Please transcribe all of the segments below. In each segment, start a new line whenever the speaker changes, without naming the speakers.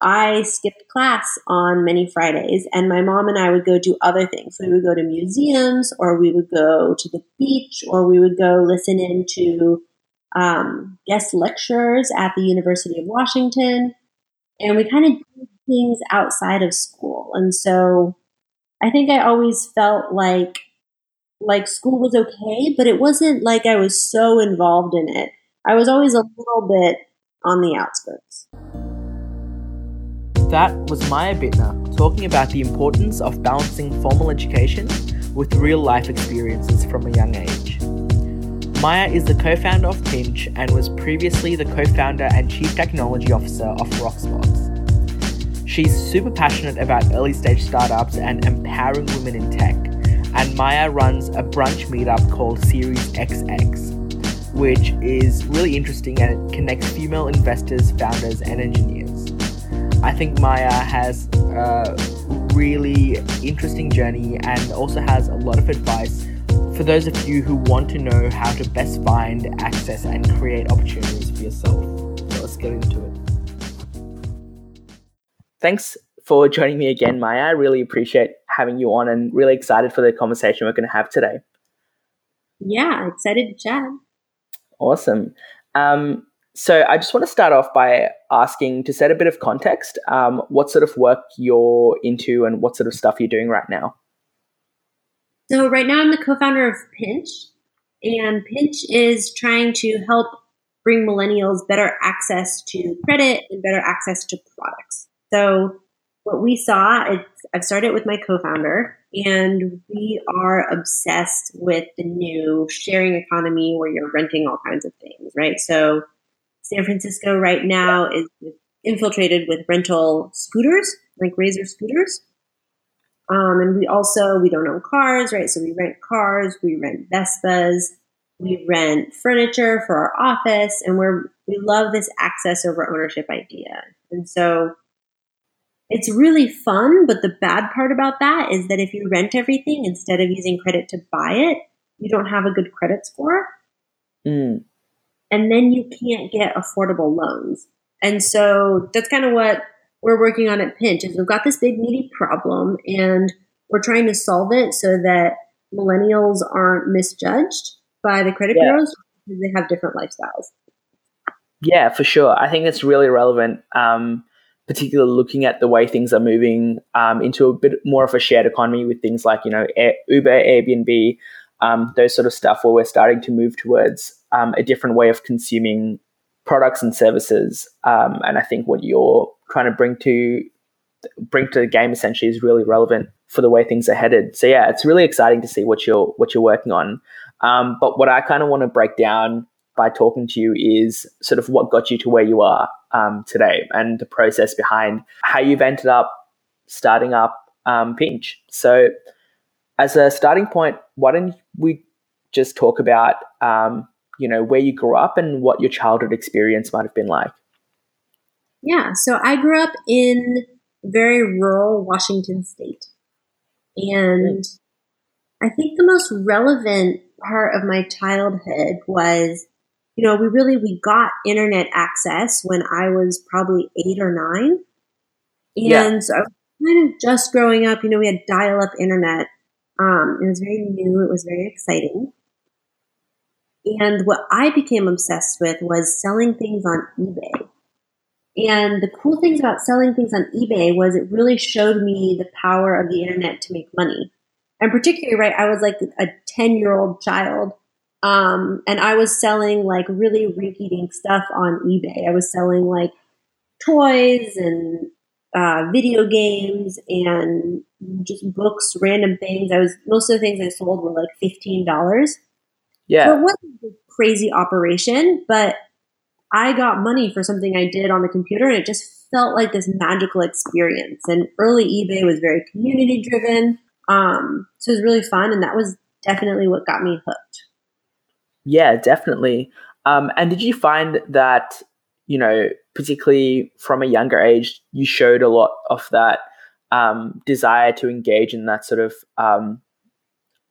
I skipped class on many Fridays, and my mom and I would go do other things. We would go to museums, or we would go to the beach, or we would go listen into um, guest lecturers at the University of Washington. And we kind of did things outside of school. And so I think I always felt like like school was okay, but it wasn't like I was so involved in it. I was always a little bit on the outskirts.
That was Maya Bittner talking about the importance of balancing formal education with real life experiences from a young age. Maya is the co founder of Pinch and was previously the co founder and chief technology officer of Rocksbox. She's super passionate about early stage startups and empowering women in tech, and Maya runs a brunch meetup called Series XX, which is really interesting and it connects female investors, founders, and engineers. I think Maya has a really interesting journey and also has a lot of advice for those of you who want to know how to best find, access, and create opportunities for yourself. So let's get into it thanks for joining me again, Maya. I really appreciate having you on and really excited for the conversation we're going to have today.
Yeah, excited to chat.
Awesome. Um, so I just want to start off by asking to set a bit of context um, what sort of work you're into and what sort of stuff you're doing right now.
So, right now, I'm the co founder of Pinch, and Pinch is trying to help bring millennials better access to credit and better access to products. So what we saw, I've started with my co-founder, and we are obsessed with the new sharing economy where you're renting all kinds of things, right? So San Francisco right now is infiltrated with rental scooters, like Razor scooters. Um, and we also we don't own cars, right? So we rent cars, we rent Vespas, we rent furniture for our office, and we're we love this access over ownership idea. And so it's really fun, but the bad part about that is that if you rent everything instead of using credit to buy it, you don't have a good credit score.
Mm.
And then you can't get affordable loans. And so that's kind of what we're working on at Pinch is we've got this big meaty problem and we're trying to solve it so that millennials aren't misjudged by the credit yeah. bureaus because they have different lifestyles.
Yeah, for sure. I think it's really relevant. Um, particularly looking at the way things are moving um, into a bit more of a shared economy with things like you know Air, Uber, Airbnb, um, those sort of stuff, where we're starting to move towards um, a different way of consuming products and services. Um, and I think what you're trying to bring to bring to the game essentially is really relevant for the way things are headed. So yeah, it's really exciting to see what you're what you're working on. Um, but what I kind of want to break down by talking to you is sort of what got you to where you are um, today and the process behind how you've ended up starting up um, Pinch. So, as a starting point, why don't we just talk about um, you know where you grew up and what your childhood experience might have been like?
Yeah, so I grew up in very rural Washington State, and I think the most relevant part of my childhood was you know, we really, we got internet access when I was probably eight or nine. And yeah. so I was kind of just growing up, you know, we had dial up internet. Um, it was very new. It was very exciting. And what I became obsessed with was selling things on eBay. And the cool things about selling things on eBay was it really showed me the power of the internet to make money. And particularly, right, I was like a 10 year old child um, and I was selling like really rinky dink stuff on eBay. I was selling like toys and uh, video games and just books, random things. I was most of the things I sold were like fifteen dollars.
Yeah,
so it wasn't a crazy operation, but I got money for something I did on the computer, and it just felt like this magical experience. And early eBay was very community driven, um, so it was really fun, and that was definitely what got me hooked.
Yeah, definitely. Um, and did you find that, you know, particularly from a younger age, you showed a lot of that um, desire to engage in that sort of, um,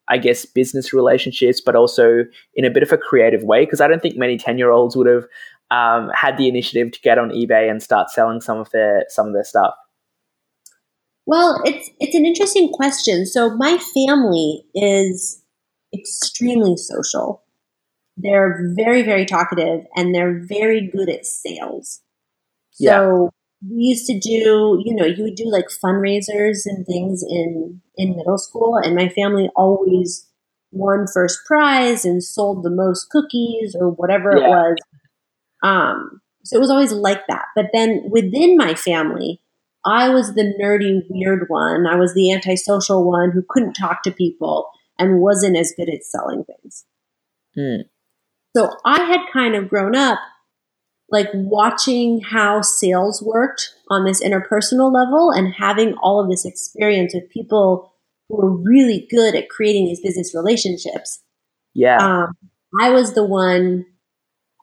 I guess, business relationships, but also in a bit of a creative way? Because I don't think many 10 year olds would have um, had the initiative to get on eBay and start selling some of their some of their stuff?
Well, it's it's an interesting question. So my family is extremely social. They're very very talkative and they're very good at sales. So. We used to do, you know, you would do like fundraisers and things in in middle school and my family always won first prize and sold the most cookies or whatever yeah. it was. Um so it was always like that. But then within my family, I was the nerdy, weird one. I was the antisocial one who couldn't talk to people and wasn't as good at selling things. Hmm. So I had kind of grown up like watching how sales worked on this interpersonal level and having all of this experience with people who were really good at creating these business relationships.
Yeah. Um,
I was the one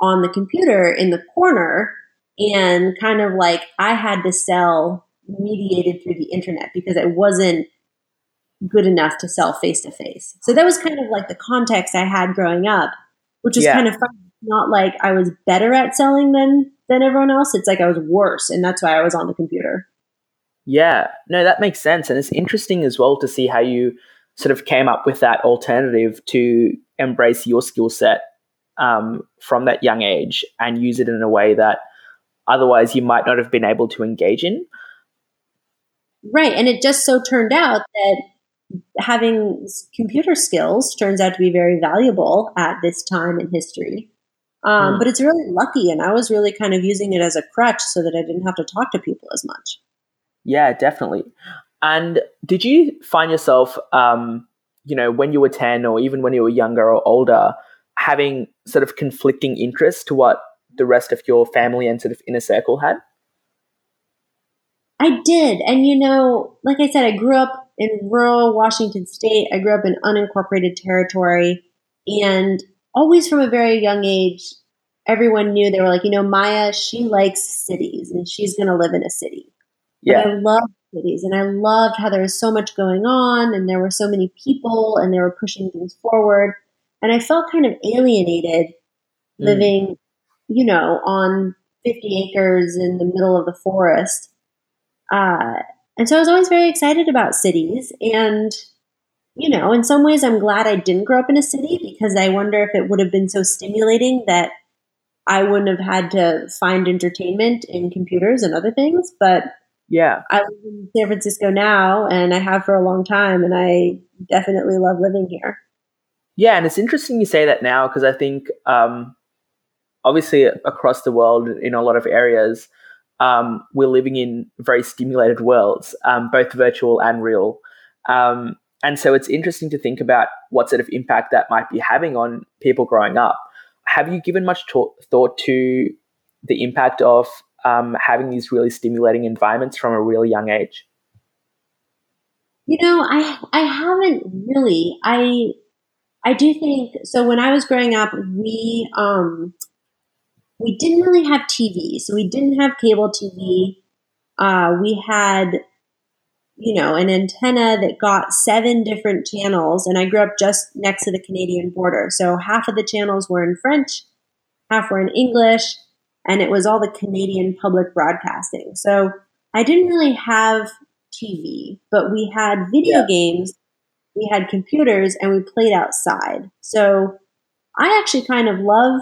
on the computer in the corner and kind of like I had to sell mediated through the internet because I wasn't good enough to sell face to face. So that was kind of like the context I had growing up, which was yeah. kind of fun. Not like I was better at selling than than everyone else. It's like I was worse, and that's why I was on the computer.
Yeah, no, that makes sense, and it's interesting as well to see how you sort of came up with that alternative to embrace your skill set um, from that young age and use it in a way that otherwise you might not have been able to engage in.
Right. And it just so turned out that having computer skills turns out to be very valuable at this time in history. Um, mm. But it's really lucky. And I was really kind of using it as a crutch so that I didn't have to talk to people as much.
Yeah, definitely. And did you find yourself, um, you know, when you were 10 or even when you were younger or older, having sort of conflicting interests to what the rest of your family and sort of inner circle had?
I did. And, you know, like I said, I grew up in rural Washington state. I grew up in unincorporated territory. And always from a very young age, everyone knew they were like, you know, Maya, she likes cities and she's going to live in a city. Yeah. I love cities and I loved how there was so much going on and there were so many people and they were pushing things forward. And I felt kind of alienated mm. living, you know, on 50 acres in the middle of the forest uh, and so I was always very excited about cities. And, you know, in some ways, I'm glad I didn't grow up in a city because I wonder if it would have been so stimulating that I wouldn't have had to find entertainment in computers and other things. But
yeah,
I live in San Francisco now and I have for a long time. And I definitely love living here.
Yeah. And it's interesting you say that now because I think, um, obviously, across the world in a lot of areas, um, we're living in very stimulated worlds, um, both virtual and real. Um, and so it's interesting to think about what sort of impact that might be having on people growing up. Have you given much to- thought to the impact of um, having these really stimulating environments from a really young age?
You know, I I haven't really. I I do think so. When I was growing up, we um, we didn't really have TV, so we didn't have cable TV. Uh, we had, you know, an antenna that got seven different channels, and I grew up just next to the Canadian border. So half of the channels were in French, half were in English, and it was all the Canadian public broadcasting. So I didn't really have TV, but we had video yeah. games, we had computers, and we played outside. So I actually kind of love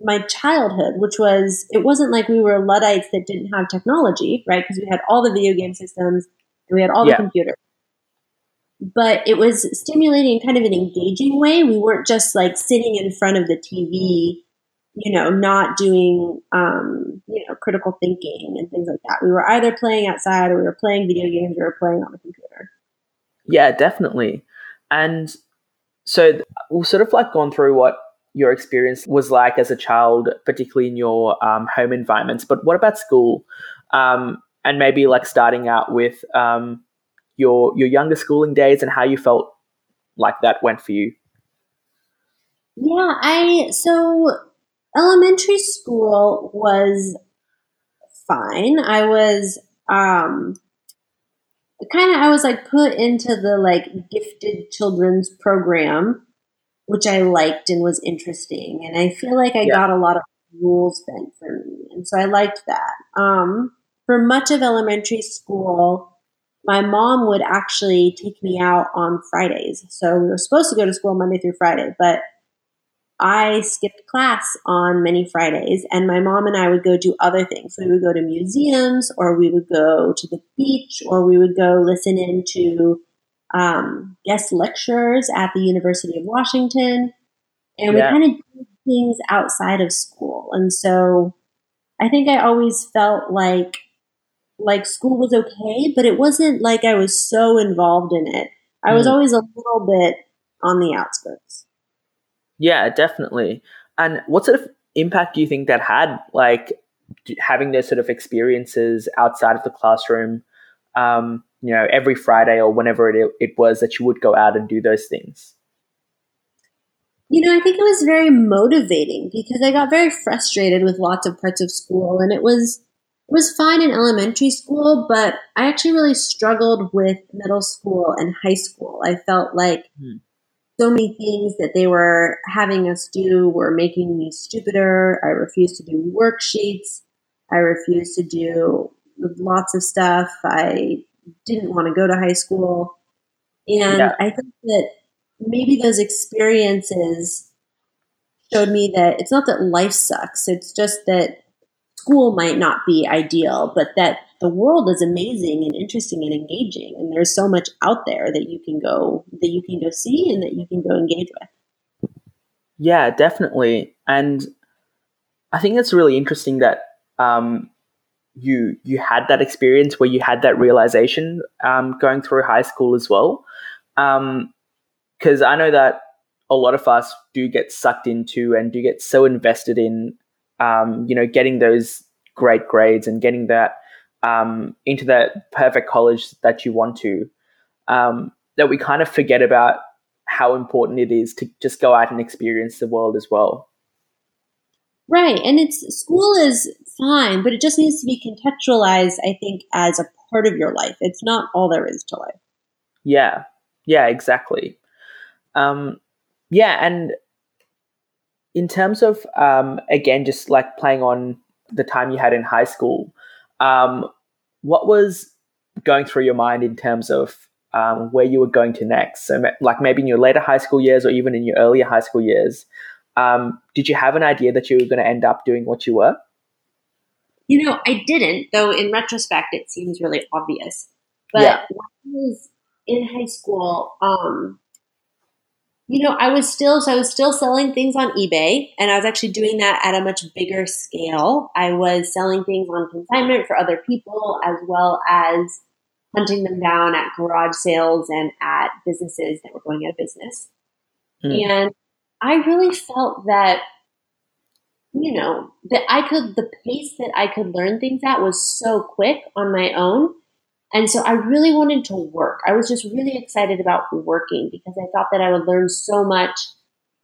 my childhood, which was it wasn't like we were Luddites that didn't have technology, right? Because we had all the video game systems and we had all yeah. the computers. But it was stimulating kind of an engaging way. We weren't just like sitting in front of the TV, you know, not doing, um, you know, critical thinking and things like that. We were either playing outside or we were playing video games or we were playing on the computer.
Yeah, definitely. And so we've sort of like gone through what your experience was like as a child, particularly in your um, home environments. But what about school? Um, and maybe like starting out with um, your your younger schooling days and how you felt like that went for you.
Yeah, I so elementary school was fine. I was um kind of I was like put into the like gifted children's program which I liked and was interesting. And I feel like I yeah. got a lot of rules bent for me. And so I liked that. Um, for much of elementary school, my mom would actually take me out on Fridays. So we were supposed to go to school Monday through Friday, but I skipped class on many Fridays, and my mom and I would go do other things. We would go to museums, or we would go to the beach, or we would go listen in to um, guest lecturers at the University of Washington. And yeah. we kind of did things outside of school. And so I think I always felt like like school was okay, but it wasn't like I was so involved in it. I was mm. always a little bit on the outskirts.
Yeah, definitely. And what sort of impact do you think that had, like having those sort of experiences outside of the classroom? Um, you know, every Friday or whenever it it was that you would go out and do those things.
You know, I think it was very motivating because I got very frustrated with lots of parts of school, and it was was fine in elementary school, but I actually really struggled with middle school and high school. I felt like hmm. so many things that they were having us do were making me stupider. I refused to do worksheets. I refused to do lots of stuff. I didn't want to go to high school. And yeah. I think that maybe those experiences showed me that it's not that life sucks, it's just that school might not be ideal, but that the world is amazing and interesting and engaging and there's so much out there that you can go that you can go see and that you can go engage with.
Yeah, definitely. And I think it's really interesting that um, you you had that experience where you had that realization um, going through high school as well. Because um, I know that a lot of us do get sucked into and do get so invested in um, you know, getting those great grades and getting that um, into that perfect college that you want to, um, that we kind of forget about how important it is to just go out and experience the world as well.
Right. And it's school is fine, but it just needs to be contextualized, I think, as a part of your life. It's not all there is to life.
Yeah. Yeah, exactly. Um, yeah. And in terms of um, again, just like playing on the time you had in high school, um, what was going through your mind in terms of um, where you were going to next? So, like maybe in your later high school years or even in your earlier high school years, um, did you have an idea that you were going to end up doing what you were?
You know, I didn't, though in retrospect, it seems really obvious. But yeah. when I was in high school, um, you know, I was still so I was still selling things on eBay, and I was actually doing that at a much bigger scale. I was selling things on consignment for other people, as well as hunting them down at garage sales and at businesses that were going out of business. Mm. And I really felt that, you know, that I could the pace that I could learn things at was so quick on my own and so I really wanted to work. I was just really excited about working because I thought that I would learn so much.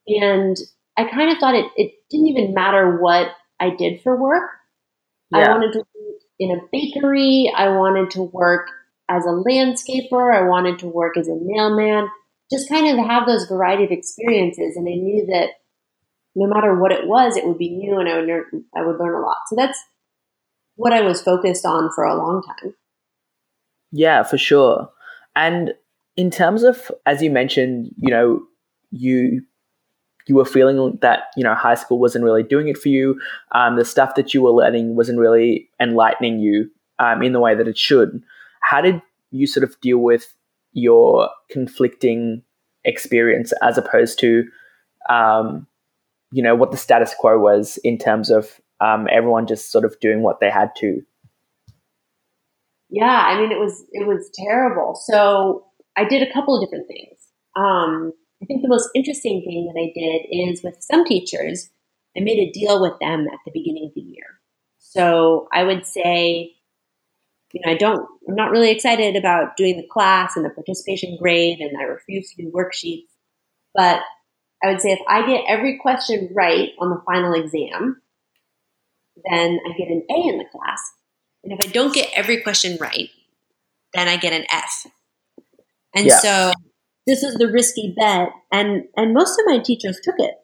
And I kind of thought it, it didn't even matter what I did for work. Yeah. I wanted to work in a bakery. I wanted to work as a landscaper. I wanted to work as a mailman. Just kind of have those variety of experiences. And I knew that no matter what it was, it would be new and I would, learn, I would learn a lot. So that's what I was focused on for a long time.
Yeah, for sure. And in terms of, as you mentioned, you know, you you were feeling that you know high school wasn't really doing it for you. Um, the stuff that you were learning wasn't really enlightening you um, in the way that it should. How did you sort of deal with your conflicting experience as opposed to, um, you know, what the status quo was in terms of um, everyone just sort of doing what they had to?
Yeah, I mean, it was it was terrible. So I did a couple of different things. Um, I think the most interesting thing that I did is with some teachers, I made a deal with them at the beginning of the year. So I would say, you know, I don't, I'm not really excited about doing the class and the participation grade, and I refuse to do worksheets. But I would say if I get every question right on the final exam, then I get an A in the class. And if I don't get every question right, then I get an F. And yeah. so this is the risky bet. And, and most of my teachers took it.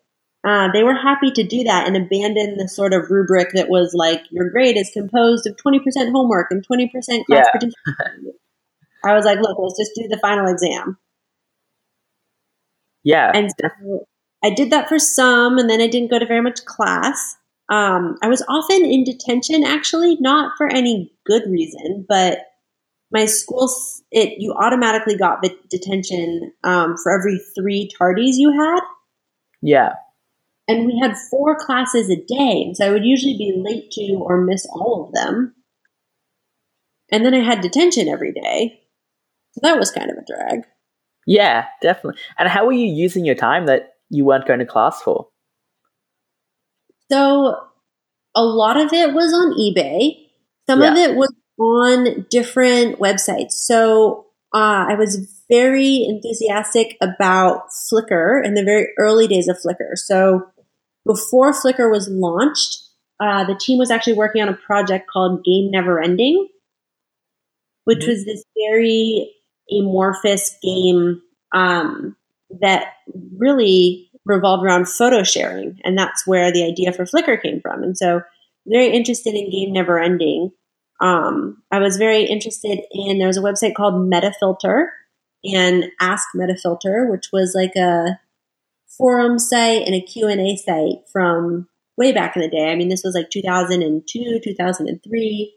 uh, they were happy to do that and abandon the sort of rubric that was like your grade is composed of 20% homework and 20% class
Yeah.
participation. I was like, look, let's just do the final exam.
Yeah.
And so I did that for some, and then I didn't go to very much class. Um, I was often in detention, actually, not for any good reason, but my school, it you automatically got the detention um, for every three tardies you had,
yeah.
and we had four classes a day, and so I would usually be late to or miss all of them. And then I had detention every day, so that was kind of a drag.
Yeah, definitely. And how were you using your time that you weren't going to class for?
So a lot of it was on eBay. Some of it was on different websites. So uh, I was very enthusiastic about Flickr in the very early days of Flickr. So before Flickr was launched, uh, the team was actually working on a project called Game Never Ending, which
Mhm.
was this very amorphous game um, that really revolved around photo sharing, and that's where the idea for Flickr came from. And so, very interested in Game Never Ending. Um, I was very interested in there was a website called Metafilter and Ask Metafilter, which was like a forum site and a Q&A site from way back in the day. I mean, this was like 2002, 2003.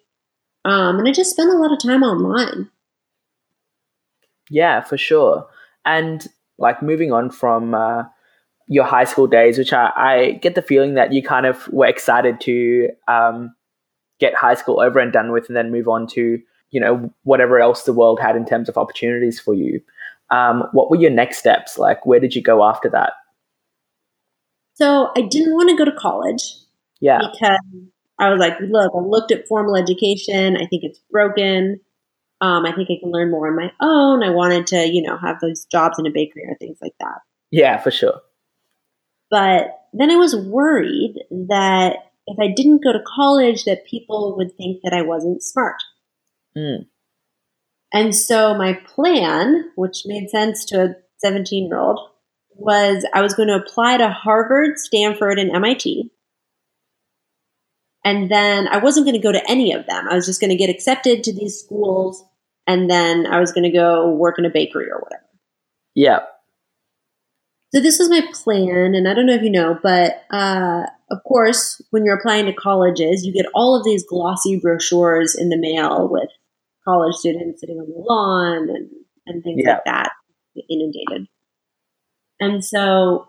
Um, and I just spent a lot of time online.
Yeah, for sure. And like moving on from uh, your high school days, which I, I get the feeling that you kind of were excited to um, get high school over and done with and then move on to, you know, whatever else the world had in terms of opportunities for you. Um, what were your next steps? Like, where did you go after that?
So I didn't want to go to college
Yeah.
because I was like, look, I looked at formal education. I think it's broken. Um, I think I can learn more on my own. I wanted to, you know, have those jobs in a bakery or things like that.
Yeah, for sure.
But then I was worried that if I didn't go to college, that people would think that I wasn't smart.
Mm.
And so my plan, which made sense to a 17 year old, was I was going to apply to Harvard, Stanford, and MIT. And then I wasn't going to go to any of them. I was just going to get accepted to these schools. And then I was going to go work in a bakery or whatever.
Yeah.
So this was my plan, and I don't know if you know, but uh, of course, when you're applying to colleges, you get all of these glossy brochures in the mail with college students sitting on the lawn and, and things
Yeah.
like that, inundated. And so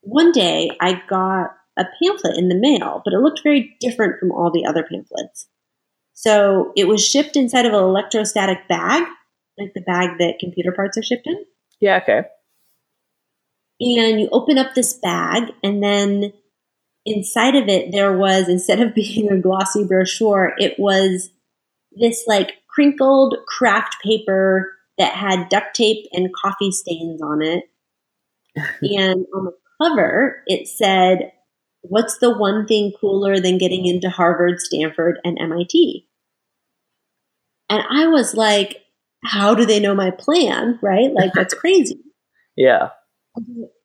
one day I got a pamphlet in the mail, but it looked very different from all the other pamphlets. So it was shipped inside of an electrostatic bag, like the bag that computer parts are shipped in
Yeah, okay.
And you open up this bag and then inside of it there was instead of being a glossy brochure it was this like crinkled kraft paper that had duct tape and coffee stains on it. And on the cover it said what's the one thing cooler than getting into harvard stanford and mit and i was like how do they know my plan right? Like that's crazy.
Yeah.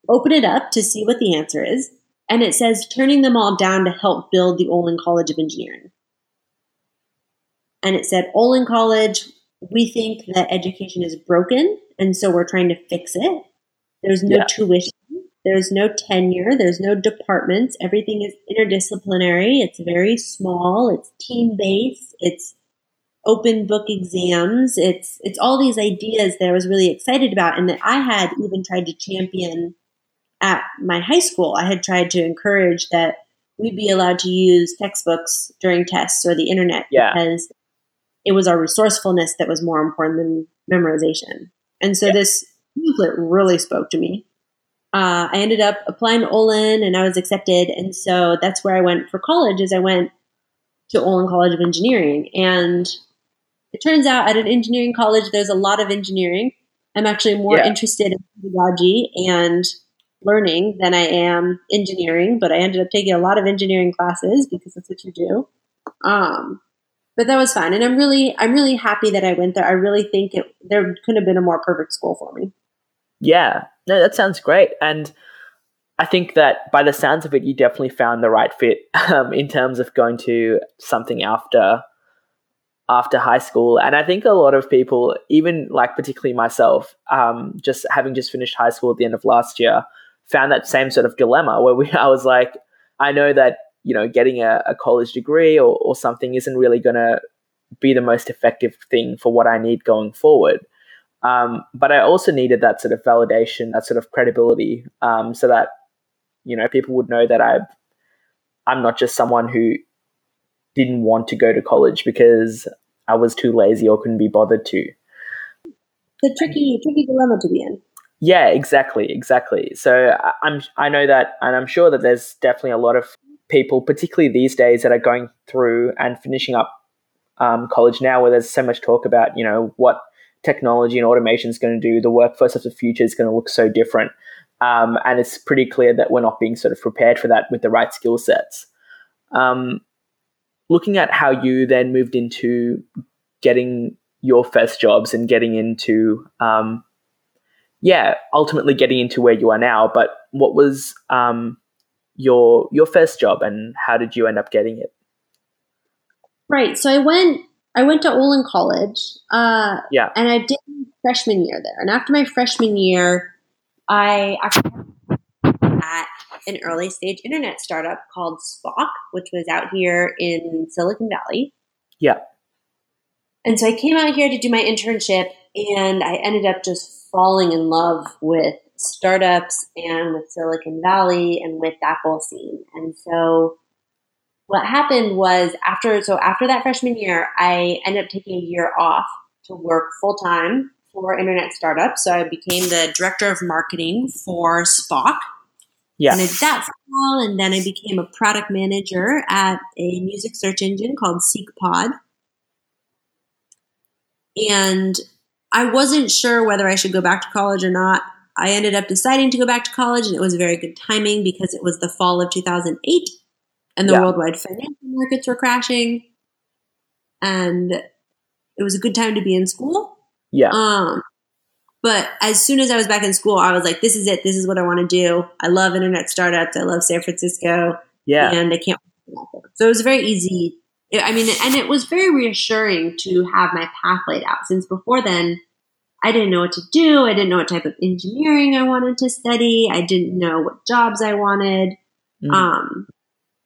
Open it up to see what the answer is. And it says turning them all down to help build the Olin College of Engineering. And it said, Olin College, we think that education is broken, and so we're trying to fix it. There's no
Yeah.
tuition, there's no tenure, there's no departments. Everything is interdisciplinary. It's very small, it's team based, it's open book exams. It's it's all these ideas that I was really excited about and that I had even tried to champion at my high school. I had tried to encourage that we'd be allowed to use textbooks during tests or the internet
Yeah.
because it was our resourcefulness that was more important than memorization. And so
Yeah.
this pamphlet really spoke to me. Uh, I ended up applying to Olin and I was accepted. And so that's where I went for college is I went to Olin College of Engineering. And it turns out at an engineering college, there's a lot of engineering. I'm actually more
Yeah.
interested in pedagogy and learning than I am engineering, but I ended up taking a lot of engineering classes because that's what you do. Um, but that was fun, and I'm really, I'm really happy that I went there. I really think it there couldn't have been a more perfect school for me.
Yeah, no, that sounds great. And I think that by the sounds of it, you definitely found the right fit um, in terms of going to something after after high school. And I think a lot of people, even like particularly myself, um, just having just finished high school at the end of last year, found that same sort of dilemma where we, I was like, I know that you know getting a, a college degree or, or something isn't really going to be the most effective thing for what I need going forward. Um, but I also needed that sort of validation, that sort of credibility, um, so that you know people would know that I, I'm not just someone who didn't want to go to college because I was too lazy or couldn't be bothered to.
The tricky, tricky dilemma to be in.
Yeah, exactly, exactly. So I'm, I know that, and I'm sure that there's definitely a lot of people, particularly these days, that are going through and finishing up um, college now, where there's so much talk about, you know, what technology and automation is going to do. The workforce of the future is going to look so different. Um, and it's pretty clear that we're not being sort of prepared for that with the right skill sets. Um, looking at how you then moved into getting your first jobs and getting into, um, yeah, ultimately getting into where you are now. But what was um, your your first job, and how did you end up getting it?
Right. So I went I went to Olin College. Uh,
yeah.
And I did freshman year there. And after my freshman year, I actually an early stage internet startup called Spock, which was out here in Silicon Valley.
Yeah.
And so I came out here to do my internship, and I ended up just falling in love with startups and with Silicon Valley and with that whole scene. And so what happened was after so after that freshman year, I ended up taking a year off to work full time for internet startups. So I became the director of marketing for Spock.
Yeah.
And I did that for a while, and then I became a product manager at a music search engine called SeeqPod. And I wasn't sure whether I should go back to college or not. I ended up deciding to go back to college, and it was very good timing because it was the fall of 2008 and the yeah. worldwide financial markets were crashing and it was a good time to be in school
yeah
um but as soon as i was back in school i was like this is it. This is what i want to do. I love internet startups. I love san francisco.
Yeah.
And i can't so it was very easy. I mean and it was very reassuring to have my path laid out. Since before then i didn't know what to do. I didn't know what type of engineering i wanted to study. I didn't know what jobs i wanted. Mm. um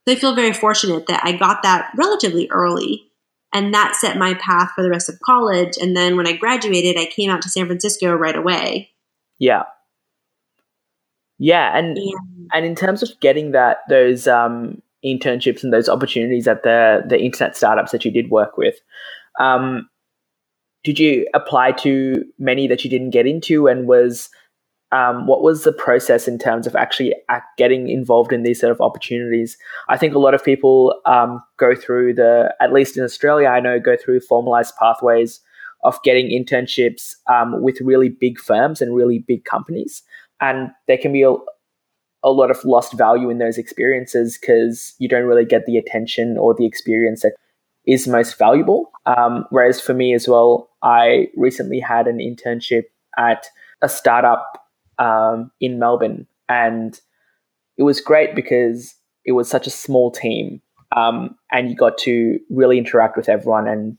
so I feel very fortunate that I got that relatively early and that set my path for the rest of college. And then when I graduated, I came out to San Francisco right away.
Yeah. Yeah, and and in terms of getting that those um, internships and those opportunities at the the internet startups that you did work with, um, did you apply to many that you didn't get into, and was um, what was the process in terms of actually getting involved in these sort of opportunities? I think a lot of people um, go through the, at least in Australia, I know, go through formalized pathways of getting internships um, with really big firms and really big companies. And there can be a, a lot of lost value in those experiences because you don't really get the attention or the experience that is most valuable. Um, whereas for me as well, I recently had an internship at a startup um, in Melbourne, and it was great because it was such a small team, um, and you got to really interact with everyone and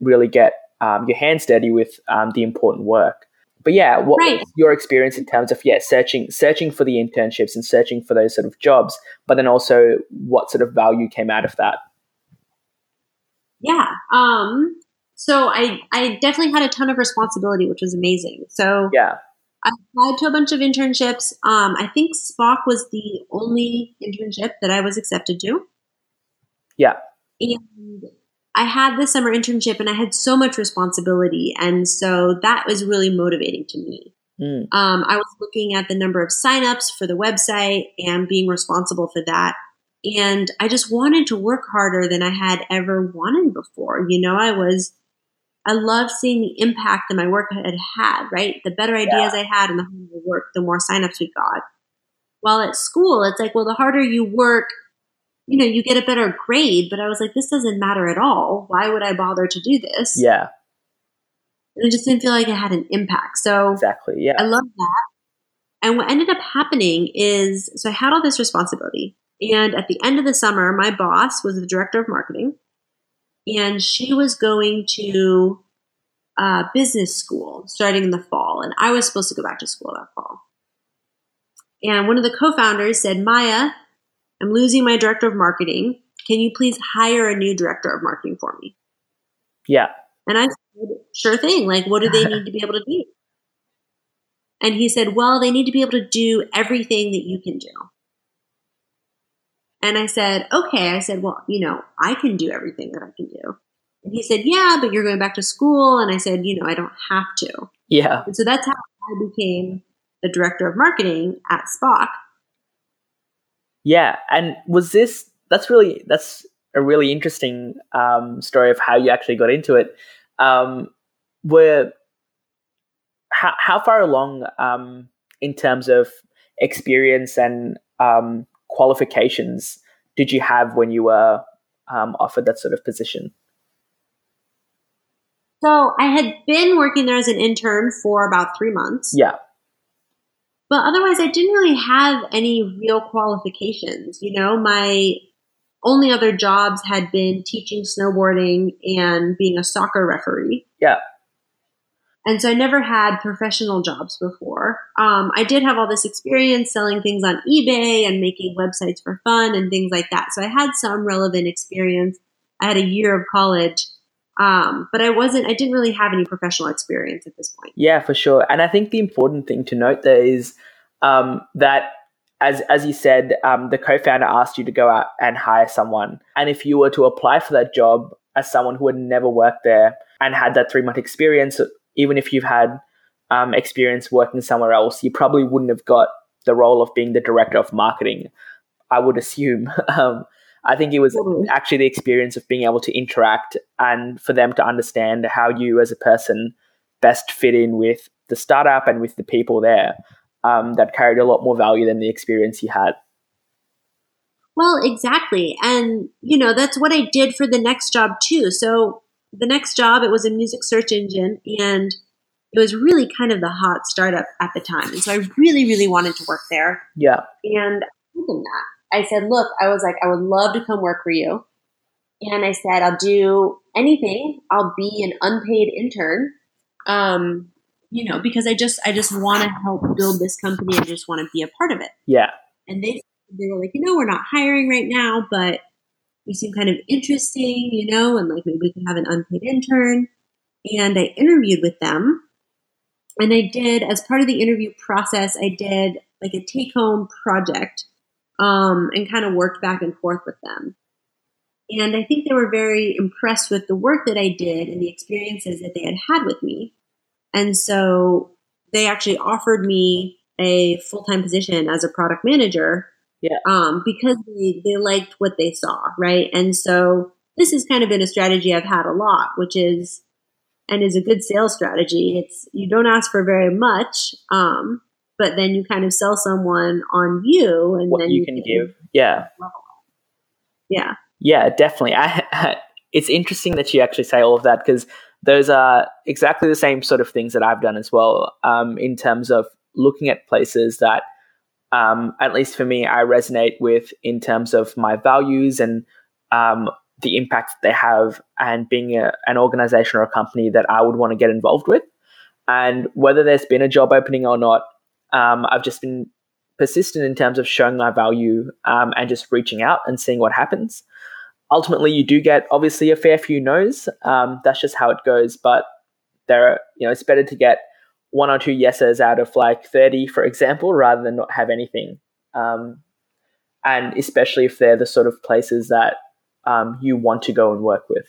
really get um, your hands dirty with um, the important work. But yeah, what right. was your experience in terms of yeah searching searching for the internships and searching for those sort of jobs, but then also what sort of value came out of that?
Yeah. Um, so I I definitely had a ton of responsibility, which was amazing. So
yeah.
I applied to a bunch of internships. Um, I think Spock was the only internship that I was accepted to.
Yeah.
And I had the summer internship and I had so much responsibility. And so that was really motivating to me. Mm. Um, I was looking at the number of signups for the website and being responsible for that. And I just wanted to work harder than I had ever wanted before. You know, I was I love seeing the impact that my work had had, right? The better ideas yeah. I had and the harder I worked, the more signups we got. While at school, it's like, well, the harder you work, you know, you get a better grade. But I was like, this doesn't matter at all. Why would I bother to do this?
Yeah.
And it just didn't feel like it had an impact. So
exactly, yeah.
I love that. And what ended up happening is so I had all this responsibility. And at the end of the summer, my boss was the director of marketing, and she was going to uh, business school starting in the fall. And I was supposed to go back to school that fall. And one of the co founders said, Maya, I'm losing my director of marketing. Can you please hire a new director of marketing for me?
Yeah.
And I said, sure thing. Like, what do they need to be able to do? And he said, well, they need to be able to do everything that you can do. And I said, okay. I said, well, you know, I can do everything that I can do. And he said, yeah, but you're going back to school. And I said, you know, I don't have to.
Yeah.
And so that's how I became the director of marketing at Spock.
Yeah. And was this, that's really, that's a really interesting um, story of how you actually got into it. Um, were, how, how far along um, in terms of experience and um, qualifications did you have when you were um, offered that sort of position?
So I had been working there as an intern for about three months.
Yeah.
But otherwise, I didn't really have any real qualifications. You know, my only other jobs had been teaching snowboarding and being a soccer referee.
Yeah.
And so I never had professional jobs before. Um, I did have all this experience selling things on eBay and making websites for fun and things like that. So I had some relevant experience. I had a year of college. Um, but I wasn't, I didn't really have any professional experience at this point.
Yeah, for sure. And I think the important thing to note there is um, that, as, as you said, um, the co founder asked you to go out and hire someone. And if you were to apply for that job as someone who had never worked there and had that three month experience, even if you've had um, experience working somewhere else, you probably wouldn't have got the role of being the director of marketing. I would assume. Um, I think it was mm-hmm. actually the experience of being able to interact and for them to understand how you as a person best fit in with the startup and with the people there um, that carried a lot more value than the experience you had.
Well, exactly. And, you know, that's what I did for the next job too. So the next job, it was a music search engine and it was really kind of the hot startup at the time. And so I really, really wanted to work there.
Yeah.
And I that. I said, look, I was like, I would love to come work for you. And I said, I'll do anything. I'll be an unpaid intern. Um, you know, because I just I just want to help build this company. I just want to be a part of it.
Yeah.
And they they were like, you know, we're not hiring right now, but you seem kind of interesting, you know, and like maybe we could have an unpaid intern. And I interviewed with them. And I did, as part of the interview process, I did like a take home project um, and kind of worked back and forth with them. And I think they were very impressed with the work that I did and the experiences that they had had with me. And so they actually offered me a full time position as a product manager
yeah.
Um, because they, they liked what they saw, right? And so this has kind of been a strategy I've had a lot, which is, and is a good sales strategy. It's, you don't ask for very much, um, but then you kind of sell someone on you and
what
then
you, you can, can give. Yeah.
Yeah.
Yeah, definitely. I, it's interesting that you actually say all of that because those are exactly the same sort of things that I've done as well um, in terms of looking at places that um, at least for me, I resonate with in terms of my values and um, the impact they have, and being a, an organization or a company that I would want to get involved with. And whether there's been a job opening or not, um, I've just been persistent in terms of showing my value um, and just reaching out and seeing what happens. Ultimately, you do get obviously a fair few no's. Um, that's just how it goes. But there, are, you know, it's better to get one or two yeses out of like 30, for example, rather than not have anything. Um, and especially if they're the sort of places that um, you want to go and work with.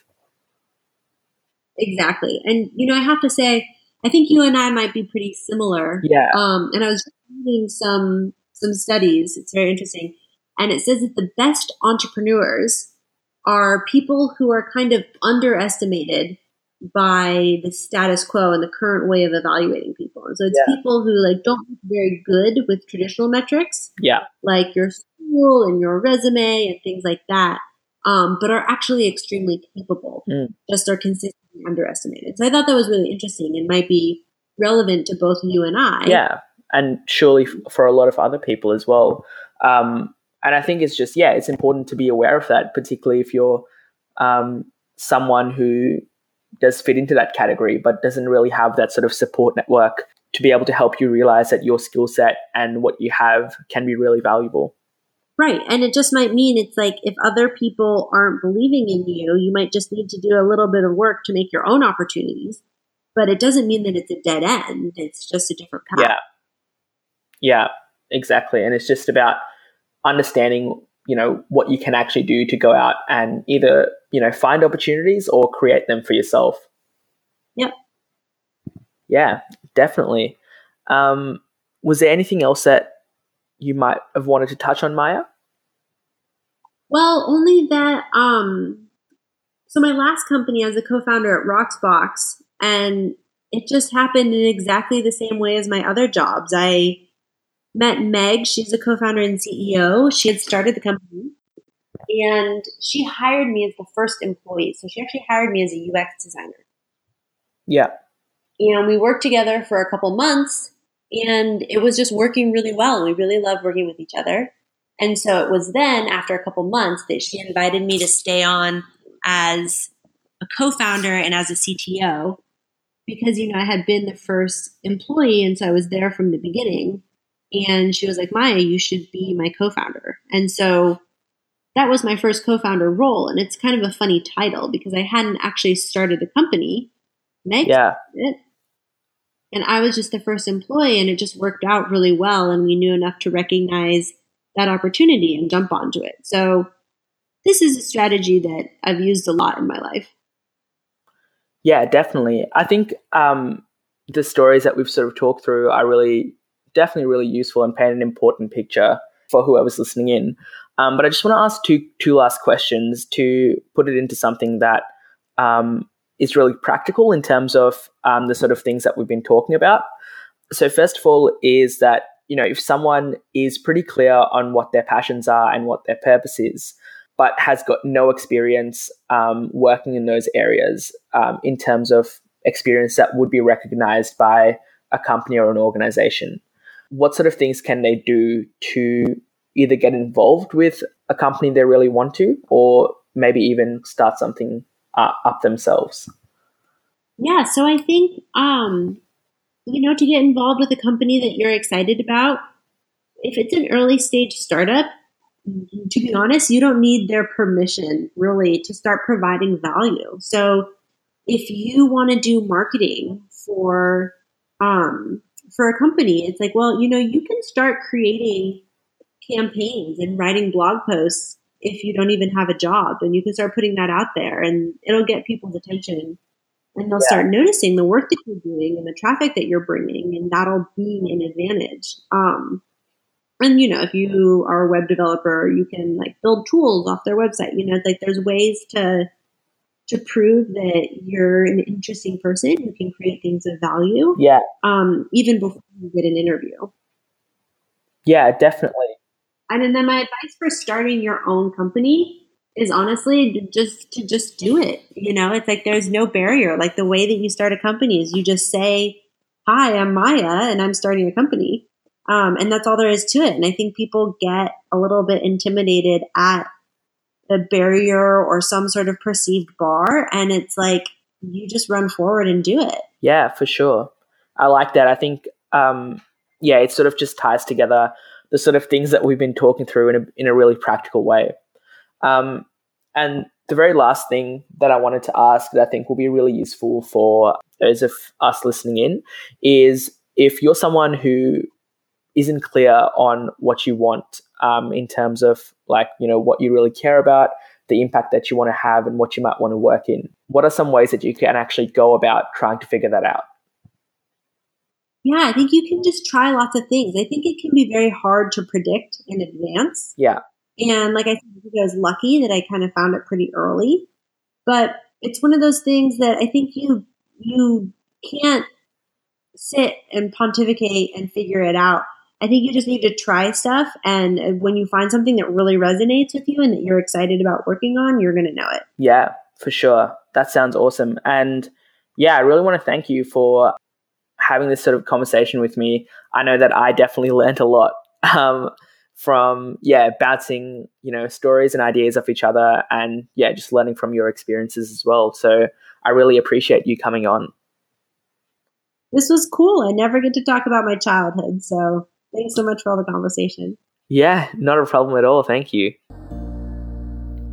Exactly. And, you know, I have to say, I think you and I might be pretty similar.
Yeah.
Um, and I was reading some some studies. It's very interesting, and it says that the best entrepreneurs are people who are kind of underestimated by the status quo and the current way of evaluating people. And so it's yeah. people who like don't look very good with traditional metrics.
Yeah.
Like your school and your resume and things like that. Um, but are actually extremely capable.
Mm.
Just are consistently underestimated. So I thought that was really interesting and might be relevant to both you and I.
Yeah. and surely for a lot of other people as well. Um, and I think it's just yeah, it's important to be aware of that, particularly if you're um, someone who does fit into that category, but doesn't really have that sort of support network to be able to help you realize that your skill set and what you have can be really valuable.
Right. And it just might mean it's like if other people aren't believing in you, you might just need to do a little bit of work to make your own opportunities. But it doesn't mean that it's a dead end. It's just a different path.
Yeah. Yeah, exactly. And it's just about understanding, you know, what you can actually do to go out and either, you know, find opportunities or create them for yourself.
Yep.
Yeah, definitely. Um, was there anything else that you might have wanted to touch on, Maya?
Well, only that. Um, so my last company, as a co-founder at Rocksbox, and it just happened in exactly the same way as my other jobs. I met Meg. She's a co-founder and CEO. She had started the company, and she hired me as the first employee. So she actually hired me as a UX designer.
Yeah.
And we worked together for a couple months and it was just working really well. We really loved working with each other. And so it was then, after a couple months, that she invited me to stay on as a co founder and as a CTO because, you know, I had been the first employee. And so I was there from the beginning. And she was like, Maya, you should be my co founder. And so that was my first co founder role. And it's kind of a funny title because I hadn't actually started the company. Meg
yeah.
it. And I was just the first employee, and it just worked out really well. And we knew enough to recognize that opportunity and jump onto it. So, this is a strategy that I've used a lot in my life.
Yeah, definitely. I think um, the stories that we've sort of talked through are really, definitely really useful and paint an important picture for whoever's listening in. Um, but I just want to ask two two last questions to put it into something that um, is really practical in terms of um, the sort of things that we've been talking about. So, first of all, is that you know if someone is pretty clear on what their passions are and what their purpose is, but has got no experience um, working in those areas um, in terms of experience that would be recognized by a company or an organization, what sort of things can they do to either get involved with a company they really want to, or maybe even start something uh, up themselves?
Yeah, so I think um, you know to get involved with a company that you're excited about, if it's an early stage startup, to be honest, you don't need their permission really to start providing value. So if you want to do marketing for um, for a company, it's like, well, you know, you can start creating campaigns and writing blog posts if you don't even have a job and you can start putting that out there and it'll get people's attention. And they'll yeah. start noticing the work that you're doing and the traffic that you're bringing and that'll be an advantage. Um, and you know if you are a web developer you can like build tools off their website. You know like there's ways to to prove that you're an interesting person who can create things of value
yeah
um, even before you get an interview
yeah definitely
and then my advice for starting your own company is honestly just to just do it. You know, it's like there's no barrier. Like the way that you start a company is you just say, "Hi, I'm Maya, and I'm starting a company," um, and that's all there is to it. And I think people get a little bit intimidated at the barrier or some sort of perceived bar, and it's like you just run forward and do it.
Yeah, for sure. I like that. I think, um, yeah, it sort of just ties together the sort of things that we've been talking through in a, in a really practical way. Um, and the very last thing that I wanted to ask that I think will be really useful for those of us listening in is if you're someone who isn't clear on what you want um, in terms of like, you know, what you really care about, the impact that you want to have, and what you might want to work in, what are some ways that you can actually go about trying to figure that out?
Yeah, I think you can just try lots of things. I think it can be very hard to predict in advance.
Yeah.
And like I said, I was lucky that I kind of found it pretty early. But it's one of those things that I think you you can't sit and pontificate and figure it out. I think you just need to try stuff and when you find something that really resonates with you and that you're excited about working on, you're going to know it.
Yeah, for sure. That sounds awesome. And yeah, I really want to thank you for having this sort of conversation with me. I know that I definitely learned a lot um, from yeah bouncing you know stories and ideas off each other, and yeah just learning from your experiences as well. So I really appreciate you coming on.
This was cool. I never get to talk about my childhood, so thanks so much for all the conversation.
Yeah, not a problem at all. Thank you.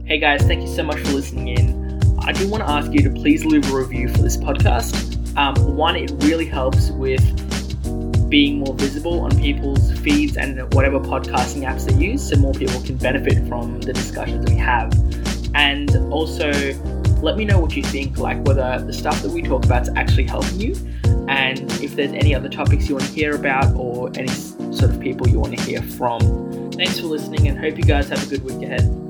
Hey guys, thank you so much for listening in. I do want to ask you to please leave a review for this podcast. Um, one, it really helps with being more visible on people's feeds and whatever podcasting apps they use so more people can benefit from the discussions we have. And also, let me know what you think, like whether the stuff that we talk about is actually helping you, and if there's any other topics you want to hear about or any sort of people you want to hear from. Thanks for listening and hope you guys have a good week ahead.